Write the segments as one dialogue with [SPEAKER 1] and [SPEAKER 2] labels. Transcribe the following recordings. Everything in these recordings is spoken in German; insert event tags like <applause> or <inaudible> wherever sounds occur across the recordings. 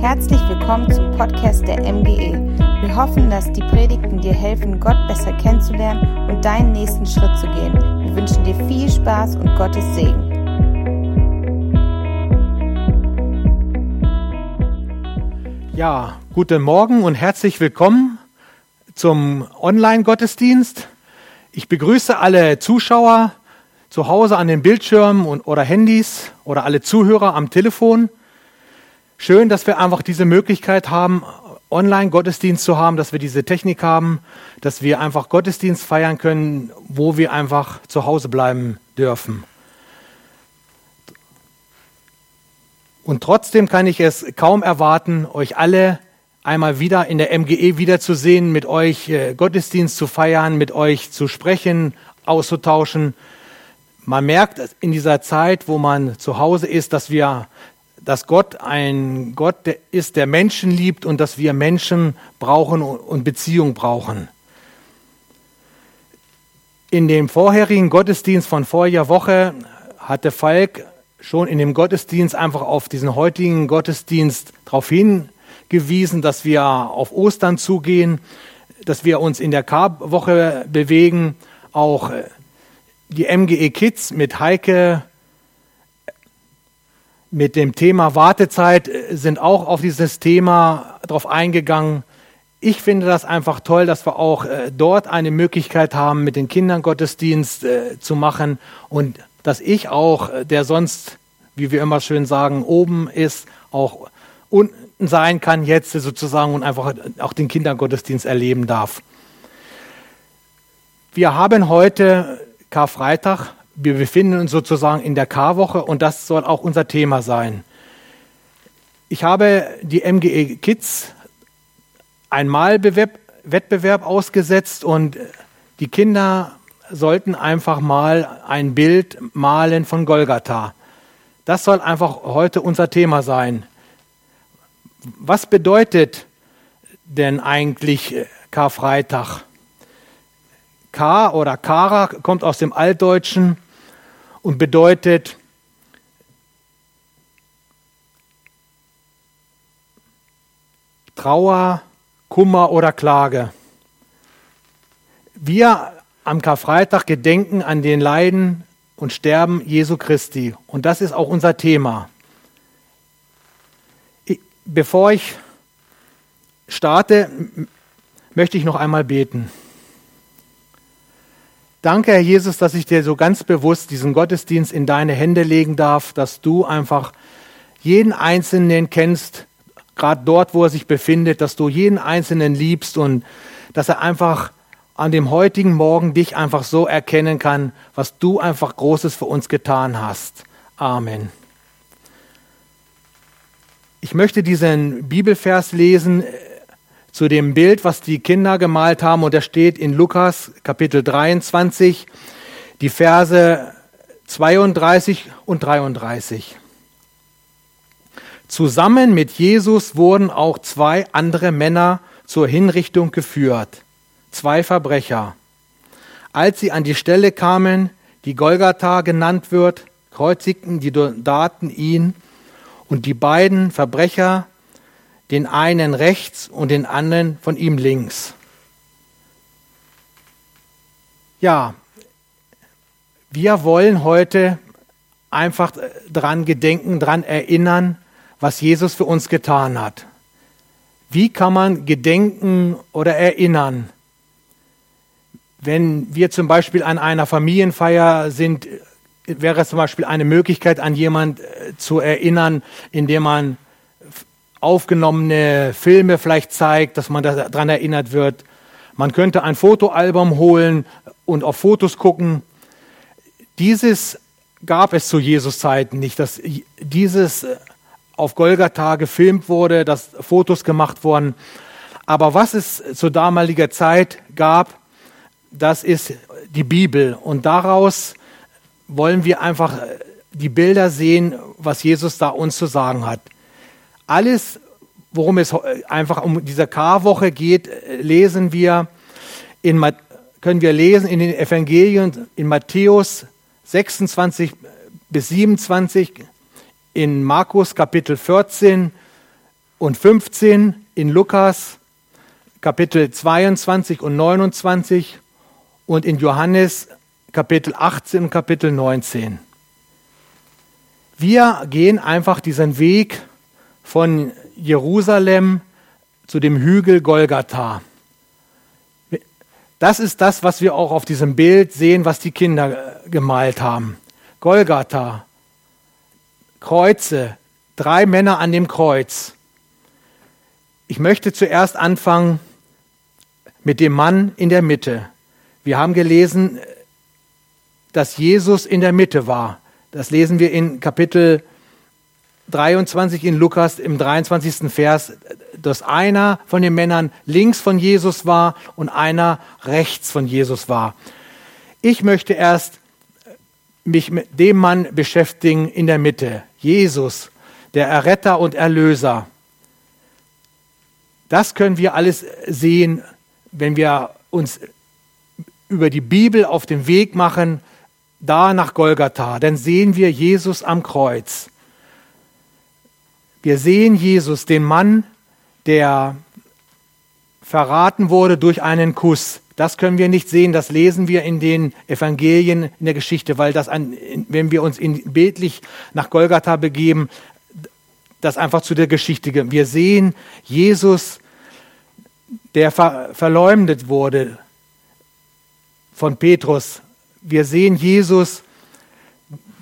[SPEAKER 1] Herzlich willkommen zum Podcast der MGE. Wir hoffen, dass die Predigten dir helfen, Gott besser kennenzulernen und deinen nächsten Schritt zu gehen. Wir wünschen dir viel Spaß und Gottes Segen.
[SPEAKER 2] Ja, guten Morgen und herzlich willkommen zum Online-Gottesdienst. Ich begrüße alle Zuschauer zu Hause an den Bildschirmen und, oder Handys oder alle Zuhörer am Telefon. Schön, dass wir einfach diese Möglichkeit haben, Online-Gottesdienst zu haben, dass wir diese Technik haben, dass wir einfach Gottesdienst feiern können, wo wir einfach zu Hause bleiben dürfen. Und trotzdem kann ich es kaum erwarten, euch alle einmal wieder in der MGE wiederzusehen, mit euch äh, Gottesdienst zu feiern, mit euch zu sprechen, auszutauschen. Man merkt in dieser Zeit, wo man zu Hause ist, dass wir, dass Gott ein Gott ist, der Menschen liebt und dass wir Menschen brauchen und Beziehung brauchen. In dem vorherigen Gottesdienst von vorher Woche hatte Falk schon in dem Gottesdienst einfach auf diesen heutigen Gottesdienst darauf hingewiesen, dass wir auf Ostern zugehen, dass wir uns in der Karwoche bewegen, auch äh, die MGE Kids mit Heike mit dem Thema Wartezeit äh, sind auch auf dieses Thema drauf eingegangen. Ich finde das einfach toll, dass wir auch äh, dort eine Möglichkeit haben, mit den Kindern Gottesdienst zu machen und dass ich auch, äh, der sonst, wie wir immer schön sagen, oben ist, auch unten sein kann jetzt sozusagen und einfach auch den Kindergottesdienst erleben darf. Wir haben heute Karfreitag. Wir befinden uns sozusagen in der Karwoche und das soll auch unser Thema sein. Ich habe die MGE Kids ein Malwettbewerb ausgesetzt und die Kinder sollten einfach mal ein Bild malen von Golgatha. Das soll einfach heute unser Thema sein. Was bedeutet denn eigentlich Karfreitag? K oder Kara kommt aus dem Altdeutschen und bedeutet Trauer, Kummer oder Klage. Wir am Karfreitag gedenken an den Leiden und Sterben Jesu Christi. Und das ist auch unser Thema. bevor ich starte, möchte ich noch einmal beten. Danke, Herr Jesus, dass ich dir so ganz bewusst diesen Gottesdienst in deine Hände legen darf, dass du einfach jeden Einzelnen kennst, gerade dort, wo er sich befindet, dass du jeden Einzelnen liebst und dass er einfach an dem heutigen Morgen dich einfach so erkennen kann, was du einfach Großes für uns getan hast. Amen. Ich möchte diesen Bibelvers lesen zu dem Bild, was die Kinder gemalt haben, und der steht in Lukas Kapitel 23, die Verse 32 und 33. Zusammen mit Jesus wurden auch zwei andere Männer zur Hinrichtung geführt zwei Verbrecher. Als sie an die Stelle kamen, die Golgatha genannt wird, kreuzigten die Soldaten ihn und die beiden Verbrecher, den einen rechts und den anderen von ihm links. Ja, wir wollen heute einfach dran gedenken, dran erinnern, was Jesus für uns getan hat. Wie kann man gedenken oder erinnern? Wenn wir zum Beispiel an einer Familienfeier sind, wäre es zum Beispiel eine Möglichkeit, an jemand äh, zu erinnern, indem man aufgenommene Filme vielleicht zeigt, dass man daran erinnert wird. Man könnte ein Fotoalbum holen und auf Fotos gucken. Dieses gab es zu Jesus Zeiten nicht, dass dieses auf Golgatha gefilmt wurde, dass Fotos gemacht wurden. Aber was es zu damaliger Zeit gab, das ist die Bibel. Und daraus wollen wir einfach die Bilder sehen, was Jesus da uns zu sagen hat. Alles, worum es einfach um diese Karwoche geht, lesen wir in, können wir lesen in den Evangelien in Matthäus 26 bis 27, in Markus Kapitel 14 und 15 in Lukas, Kapitel 22 und 29 und in Johannes Kapitel 18 und Kapitel 19. Wir gehen einfach diesen Weg von Jerusalem zu dem Hügel Golgatha. Das ist das, was wir auch auf diesem Bild sehen, was die Kinder gemalt haben. Golgatha, Kreuze, drei Männer an dem Kreuz. Ich möchte zuerst anfangen mit dem Mann in der Mitte. Wir haben gelesen, dass Jesus in der Mitte war. Das lesen wir in Kapitel 23 in Lukas im 23. Vers, dass einer von den Männern links von Jesus war und einer rechts von Jesus war. Ich möchte erst mich mit dem Mann beschäftigen in der Mitte, Jesus, der Erretter und Erlöser. Das können wir alles sehen, wenn wir uns über die Bibel auf den Weg machen, da nach Golgatha, dann sehen wir Jesus am Kreuz. Wir sehen Jesus, den Mann, der verraten wurde durch einen Kuss. Das können wir nicht sehen, das lesen wir in den Evangelien in der Geschichte, weil das, ein, wenn wir uns in, bildlich nach Golgatha begeben, das einfach zu der Geschichte gehört. Wir sehen Jesus, der ver, verleumdet wurde von Petrus. Wir sehen Jesus,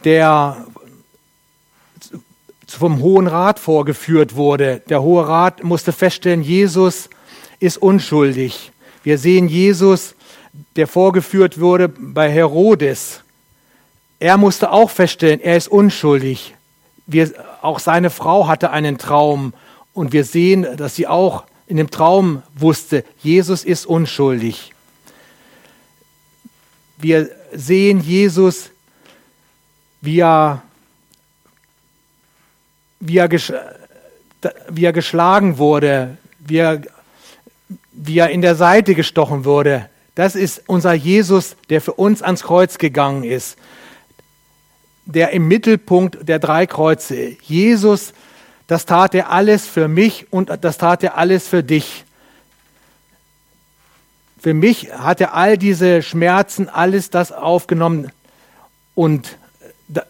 [SPEAKER 2] der vom Hohen Rat vorgeführt wurde. Der Hohe Rat musste feststellen, Jesus ist unschuldig. Wir sehen Jesus, der vorgeführt wurde bei Herodes. Er musste auch feststellen, er ist unschuldig. Wir, auch seine Frau hatte einen Traum und wir sehen, dass sie auch in dem Traum wusste, Jesus ist unschuldig. Wir sehen Jesus, wie er wie er, wie er geschlagen wurde, wie er, wie er in der Seite gestochen wurde. Das ist unser Jesus, der für uns ans Kreuz gegangen ist. Der im Mittelpunkt der drei Kreuze. Jesus, das tat er alles für mich und das tat er alles für dich. Für mich hat er all diese Schmerzen, alles das aufgenommen und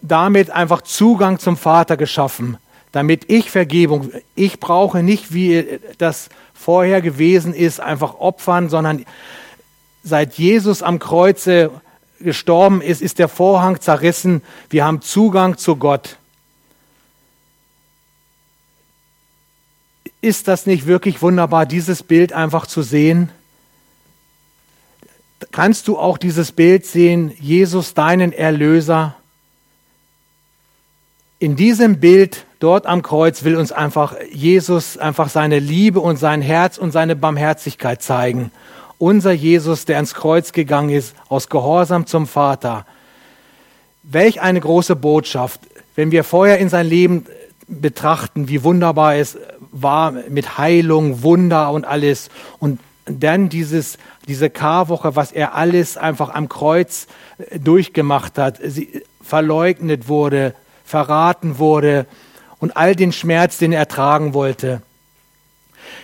[SPEAKER 2] damit einfach Zugang zum Vater geschaffen damit ich Vergebung, ich brauche nicht, wie das vorher gewesen ist, einfach opfern, sondern seit Jesus am Kreuze gestorben ist, ist der Vorhang zerrissen. Wir haben Zugang zu Gott. Ist das nicht wirklich wunderbar, dieses Bild einfach zu sehen? Kannst du auch dieses Bild sehen, Jesus, deinen Erlöser? In diesem Bild dort am Kreuz will uns einfach Jesus einfach seine Liebe und sein Herz und seine Barmherzigkeit zeigen. Unser Jesus, der ans Kreuz gegangen ist, aus Gehorsam zum Vater. Welch eine große Botschaft, wenn wir vorher in sein Leben betrachten, wie wunderbar es war mit Heilung, Wunder und alles. Und dann dieses, diese Karwoche, was er alles einfach am Kreuz durchgemacht hat, sie verleugnet wurde, verraten wurde, und all den Schmerz, den er tragen wollte.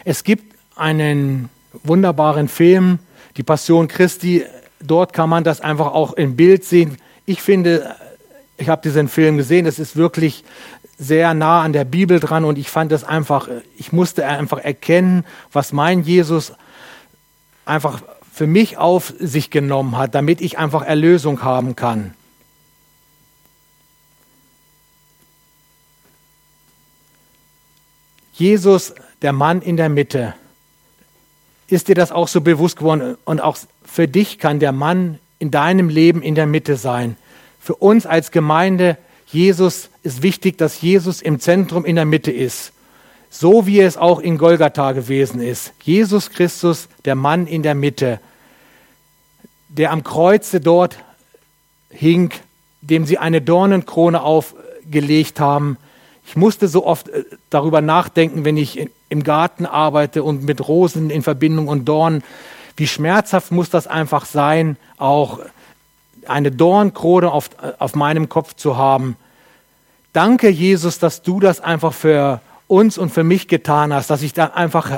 [SPEAKER 2] Es gibt einen wunderbaren Film, die Passion Christi. Dort kann man das einfach auch im Bild sehen. Ich finde, ich habe diesen Film gesehen, es ist wirklich sehr nah an der Bibel dran und ich fand das einfach, ich musste einfach erkennen, was mein Jesus einfach für mich auf sich genommen hat, damit ich einfach Erlösung haben kann. Jesus, der Mann in der Mitte. Ist dir das auch so bewusst geworden? Und auch für dich kann der Mann in deinem Leben in der Mitte sein. Für uns als Gemeinde, Jesus ist wichtig, dass Jesus im Zentrum in der Mitte ist. So wie es auch in Golgatha gewesen ist. Jesus Christus, der Mann in der Mitte, der am Kreuze dort hing, dem sie eine Dornenkrone aufgelegt haben, ich musste so oft äh, darüber nachdenken, wenn ich im Garten arbeite und mit Rosen in Verbindung und Dornen. Wie schmerzhaft muss das einfach sein, auch eine Dornkrone auf, auf meinem Kopf zu haben. Danke, Jesus, dass du das einfach für uns und für mich getan hast, dass ich dann einfach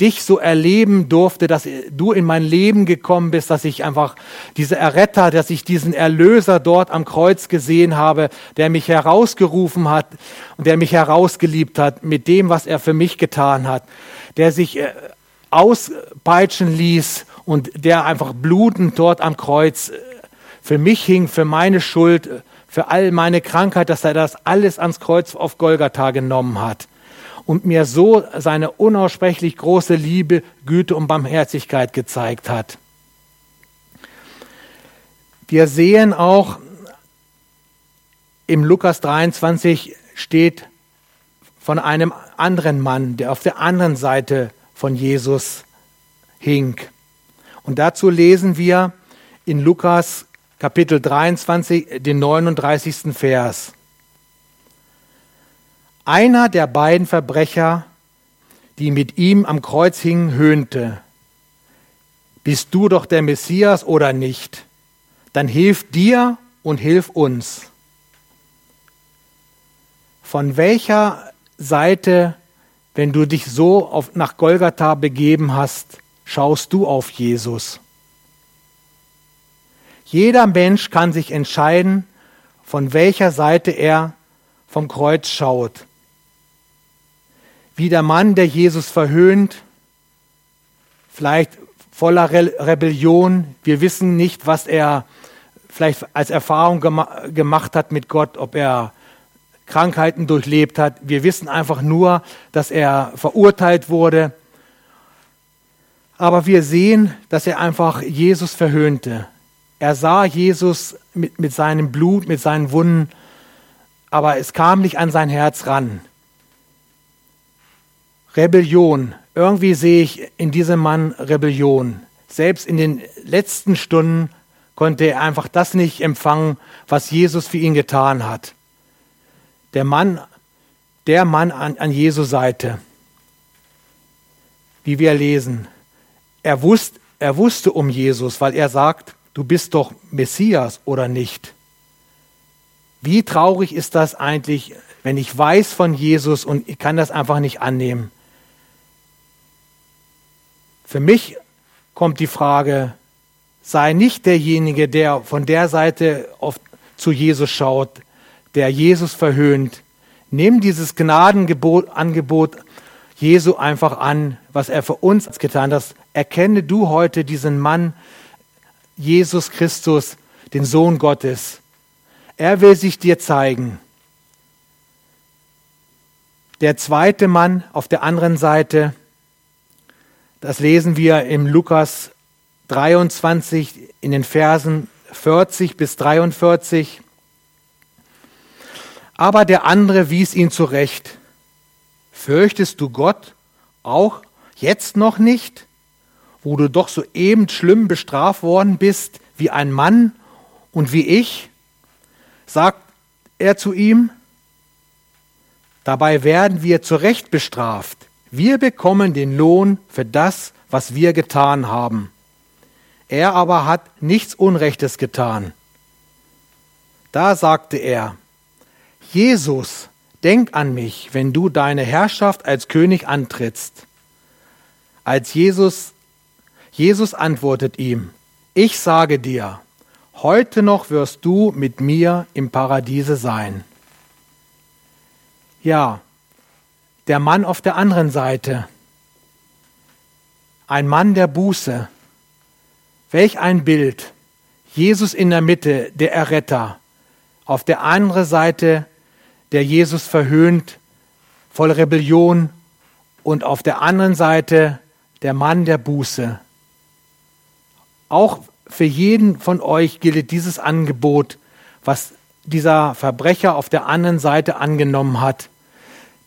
[SPEAKER 2] dich so erleben durfte, dass du in mein Leben gekommen bist, dass ich einfach diese Erretter, dass ich diesen Erlöser dort am Kreuz gesehen habe, der mich herausgerufen hat und der mich herausgeliebt hat mit dem, was er für mich getan hat, der sich äh, auspeitschen ließ und der einfach blutend dort am Kreuz äh, für mich hing, für meine Schuld, für all meine Krankheit, dass er das alles ans Kreuz auf Golgatha genommen hat und mir so seine unaussprechlich große Liebe, Güte und Barmherzigkeit gezeigt hat. Wir sehen auch im Lukas 23 steht von einem anderen Mann, der auf der anderen Seite von Jesus hing. Und dazu lesen wir in Lukas Kapitel 23 den 39. Vers. Einer der beiden Verbrecher, die mit ihm am Kreuz hingen, höhnte, bist du doch der Messias oder nicht? Dann hilf dir und hilf uns. Von welcher Seite, wenn du dich so auf, nach Golgatha begeben hast, schaust du auf Jesus? Jeder Mensch kann sich entscheiden, von welcher Seite er vom Kreuz schaut wie der Mann, der Jesus verhöhnt, vielleicht voller Re Rebellion. Wir wissen nicht, was er vielleicht als Erfahrung gema gemacht hat mit Gott, ob er Krankheiten durchlebt hat. Wir wissen einfach nur, dass er verurteilt wurde. Aber wir sehen, dass er einfach Jesus verhöhnte. Er sah Jesus mit, mit seinem Blut, mit seinen Wunden, aber es kam nicht an sein Herz ran. Rebellion. Irgendwie sehe ich in diesem Mann Rebellion. Selbst in den letzten Stunden konnte er einfach das nicht empfangen, was Jesus für ihn getan hat. Der Mann, der Mann an, an Jesu Seite, wie wir lesen, er wusste, er wusste um Jesus, weil er sagt, du bist doch Messias oder nicht. Wie traurig ist das eigentlich, wenn ich weiß von Jesus und ich kann das einfach nicht annehmen. Für mich kommt die Frage, sei nicht derjenige, der von der Seite auf, zu Jesus schaut, der Jesus verhöhnt. Nimm dieses Gnadenangebot Jesu einfach an, was er für uns getan hat. Erkenne du heute diesen Mann, Jesus Christus, den Sohn Gottes. Er will sich dir zeigen. Der zweite Mann auf der anderen Seite, das lesen wir im Lukas 23 in den Versen 40 bis 43. Aber der andere wies ihn zurecht. Fürchtest du Gott auch jetzt noch nicht, wo du doch soeben schlimm bestraft worden bist wie ein Mann und wie ich? Sagt er zu ihm. Dabei werden wir zurecht bestraft. Wir bekommen den Lohn für das, was wir getan haben. Er aber hat nichts Unrechtes getan. Da sagte er, Jesus, denk an mich, wenn du deine Herrschaft als König antrittst. Als Jesus, Jesus antwortet ihm, ich sage dir, heute noch wirst du mit mir im Paradiese sein. Ja, der Mann auf der anderen Seite. Ein Mann der Buße. Welch ein Bild. Jesus in der Mitte, der Erretter. Auf der anderen Seite der Jesus verhöhnt, voll Rebellion. Und auf der anderen Seite der Mann der Buße. Auch für jeden von euch gilt dieses Angebot, was dieser Verbrecher auf der anderen Seite angenommen hat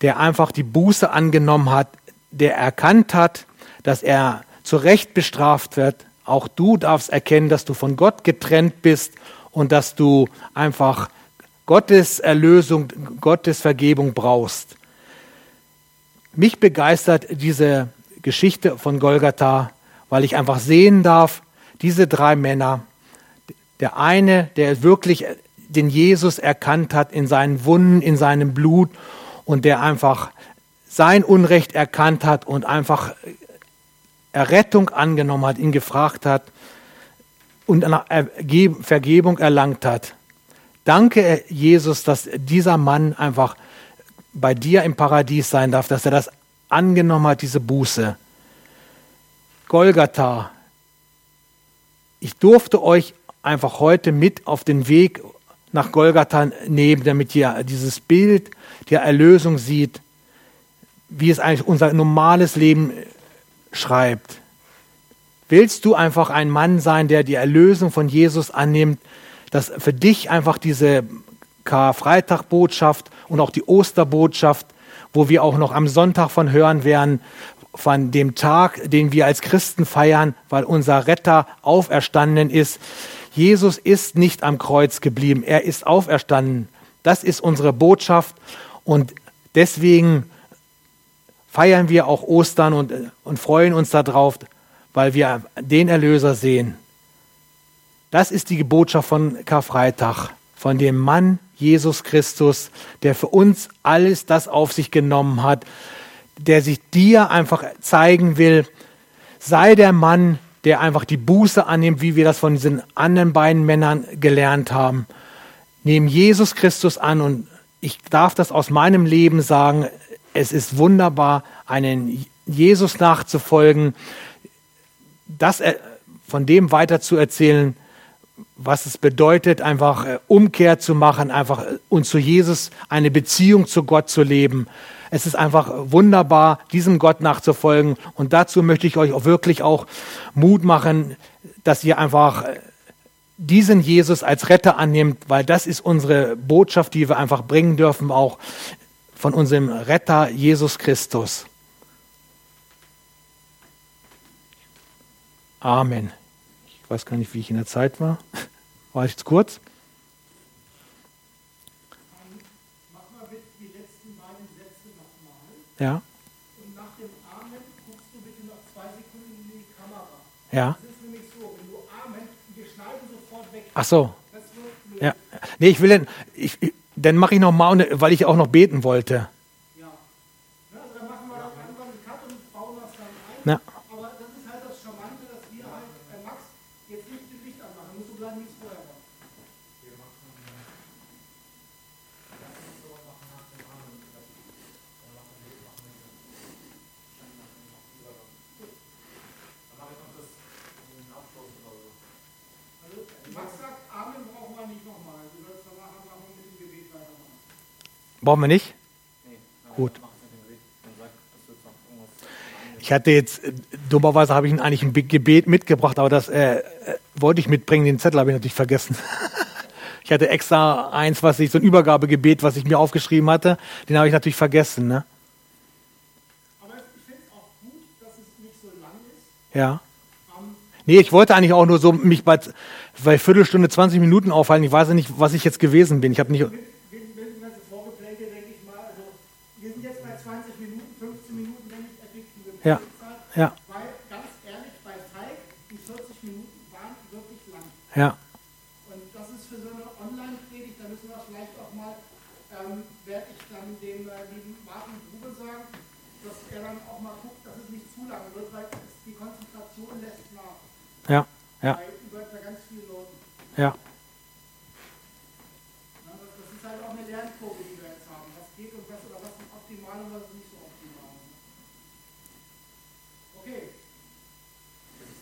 [SPEAKER 2] der einfach die Buße angenommen hat, der erkannt hat, dass er zu Recht bestraft wird. Auch du darfst erkennen, dass du von Gott getrennt bist und dass du einfach Gottes Erlösung, Gottes Vergebung brauchst. Mich begeistert diese Geschichte von Golgatha, weil ich einfach sehen darf, diese drei Männer, der eine, der wirklich den Jesus erkannt hat in seinen Wunden, in seinem Blut und der einfach sein Unrecht erkannt hat und einfach Errettung angenommen hat, ihn gefragt hat und Vergebung erlangt hat. Danke, Jesus, dass dieser Mann einfach bei dir im Paradies sein darf, dass er das angenommen hat, diese Buße. Golgatha. Ich durfte euch einfach heute mit auf den Weg nach Golgatha nehmen, damit ihr dieses Bild der Erlösung sieht, wie es eigentlich unser normales Leben schreibt. Willst du einfach ein Mann sein, der die Erlösung von Jesus annimmt, dass für dich einfach diese Karfreitag-Botschaft und auch die Osterbotschaft, wo wir auch noch am Sonntag von hören werden, von dem Tag, den wir als Christen feiern, weil unser Retter auferstanden ist. Jesus ist nicht am Kreuz geblieben, er ist auferstanden. Das ist unsere Botschaft und deswegen feiern wir auch Ostern und, und freuen uns darauf, weil wir den Erlöser sehen. Das ist die Botschaft von Karfreitag, von dem Mann Jesus Christus, der für uns alles das auf sich genommen hat, der sich dir einfach zeigen will, sei der Mann, der einfach die Buße annimmt, wie wir das von diesen anderen beiden Männern gelernt haben. Nehmen Jesus Christus an und ich darf das aus meinem Leben sagen, es ist wunderbar, einen Jesus nachzufolgen, das von dem weiter zu erzählen, was es bedeutet, einfach äh, Umkehr zu machen, einfach äh, und zu Jesus eine Beziehung zu Gott zu leben. Es ist einfach wunderbar, diesem Gott nachzufolgen. Und dazu möchte ich euch auch wirklich auch Mut machen, dass ihr einfach diesen Jesus als Retter annimmt, weil das ist unsere Botschaft, die wir einfach bringen dürfen, auch von unserem Retter Jesus Christus. Amen. Ich weiß gar nicht, wie ich in der Zeit war. <laughs> War ich jetzt kurz? Ja. Und nach dem Amen guckst du bitte noch zwei Sekunden in die Kamera. Ja. Das ist nämlich so, wenn du Amen, wir schneiden sofort weg. Ach so. Ja. Nee, ich will denn, ich, dann mache ich noch mal, weil ich auch noch beten wollte. Ja. Also dann machen wir doch einfach einen Cut und bauen das dann ein. Ja. Brauchen wir nicht? Gut. Ich hatte jetzt, dummerweise habe ich ihn eigentlich ein Gebet mitgebracht, aber das äh, äh, wollte ich mitbringen, den Zettel habe ich natürlich vergessen. <laughs> ich hatte extra eins, was ich, so ein Übergabegebet, was ich mir aufgeschrieben hatte, den habe ich natürlich vergessen. Ne? Aber ich finde es auch gut, dass es nicht so lang ist. Ja. Um, nee, ich wollte eigentlich auch nur so mich bei, bei Viertelstunde, 20 Minuten aufhalten. Ich weiß ja nicht, was ich jetzt gewesen bin. Ich habe nicht. Ja. Ja. Weil ganz ehrlich, bei Falk, die 40 Minuten waren wirklich lang. Ja. Und das ist für so eine Online-Predigt, da müssen wir vielleicht auch mal, ähm, werde ich dann dem äh, lieben Martin Grube sagen, dass er dann auch mal guckt, dass es nicht zu lang wird, weil die Konzentration lässt nach. Ja, ja. Bei über ganz vielen Leuten. Ja.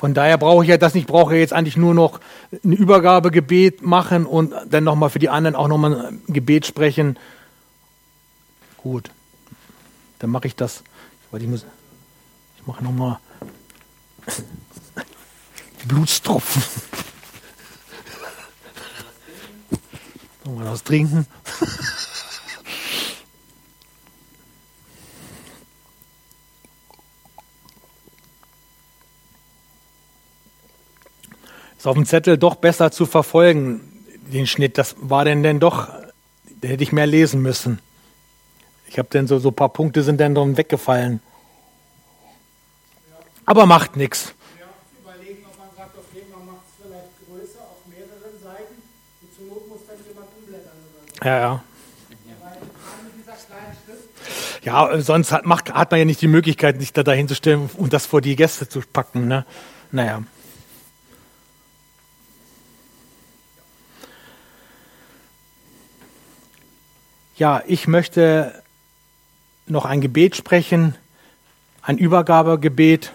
[SPEAKER 2] Von daher brauche ich ja das nicht, brauche jetzt eigentlich nur noch ein Übergabegebet machen und dann nochmal für die anderen auch nochmal ein Gebet sprechen. Gut, dann mache ich das. Ich muss, ich mache nochmal Blutstropfen. <laughs> Nochmal was trinken. <laughs> Ist auf dem Zettel doch besser zu verfolgen, den Schnitt. Das war denn denn doch, da hätte ich mehr lesen müssen. Ich habe denn so, so ein paar Punkte sind dann dann weggefallen. Aber macht nichts. Ja, ja. Ja, sonst hat, macht, hat man ja nicht die Möglichkeit, sich da dahin zu stellen und das vor die Gäste zu packen. Ne? Naja. Ja, ich möchte noch ein Gebet sprechen, ein Übergabegebet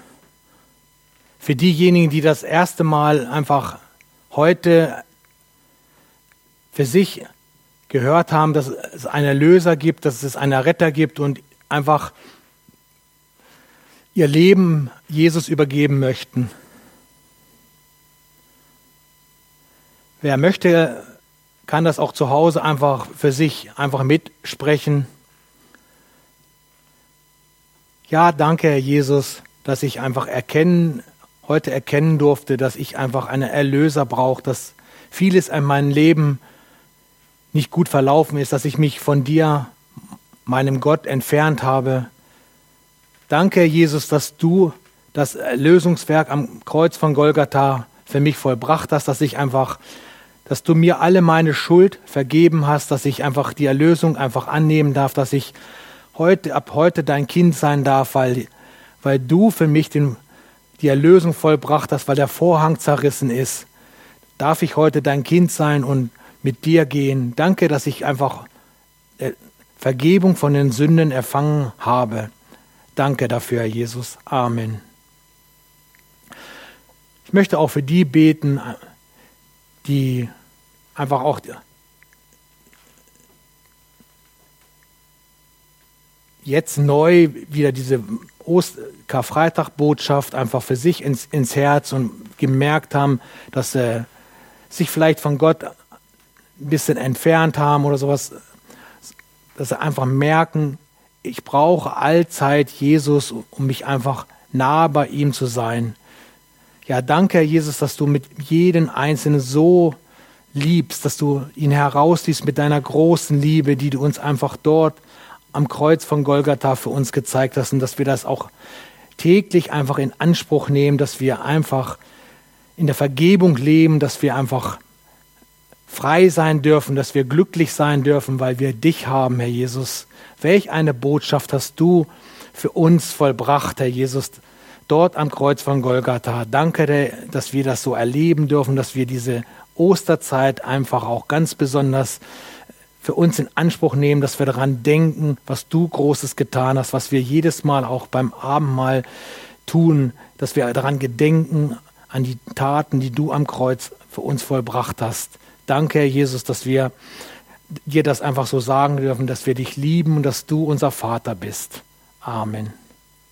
[SPEAKER 2] für diejenigen, die das erste Mal einfach heute für sich gehört haben, dass es einen Erlöser gibt, dass es einen Retter gibt und einfach ihr Leben Jesus übergeben möchten. Wer möchte, kann das auch zu Hause einfach für sich einfach mitsprechen. Ja, danke, Herr Jesus, dass ich einfach erkennen, heute erkennen durfte, dass ich einfach einen Erlöser brauche, dass vieles in meinem Leben nicht gut verlaufen ist, dass ich mich von dir, meinem Gott, entfernt habe. Danke, Jesus, dass du das Erlösungswerk am Kreuz von Golgatha für mich vollbracht hast, dass ich einfach, dass du mir alle meine Schuld vergeben hast, dass ich einfach die Erlösung einfach annehmen darf, dass ich heute, ab heute dein Kind sein darf, weil, weil du für mich den, die Erlösung vollbracht hast, weil der Vorhang zerrissen ist. Darf ich heute dein Kind sein und mit dir gehen. Danke, dass ich einfach äh, Vergebung von den Sünden erfangen habe. Danke dafür, Herr Jesus. Amen. Ich möchte auch für die beten, die einfach auch jetzt neu wieder diese Karfreitag-Botschaft einfach für sich ins, ins Herz und gemerkt haben, dass sie sich vielleicht von Gott ein bisschen entfernt haben oder sowas, dass sie einfach merken, ich brauche allzeit Jesus, um mich einfach nah bei ihm zu sein. Ja, danke, Herr Jesus, dass du mit jedem Einzelnen so liebst, dass du ihn herausliest mit deiner großen Liebe, die du uns einfach dort am Kreuz von Golgatha für uns gezeigt hast und dass wir das auch täglich einfach in Anspruch nehmen, dass wir einfach in der Vergebung leben, dass wir einfach frei sein dürfen, dass wir glücklich sein dürfen, weil wir dich haben, Herr Jesus. Welch eine Botschaft hast du für uns vollbracht, Herr Jesus, dort am Kreuz von Golgatha. Danke, dass wir das so erleben dürfen, dass wir diese Osterzeit einfach auch ganz besonders für uns in Anspruch nehmen, dass wir daran denken, was du Großes getan hast, was wir jedes Mal auch beim Abendmahl tun, dass wir daran gedenken, an die Taten, die du am Kreuz für uns vollbracht hast. Danke, Herr Jesus, dass wir dir das einfach so sagen dürfen, dass wir dich lieben und dass du unser Vater bist. Amen.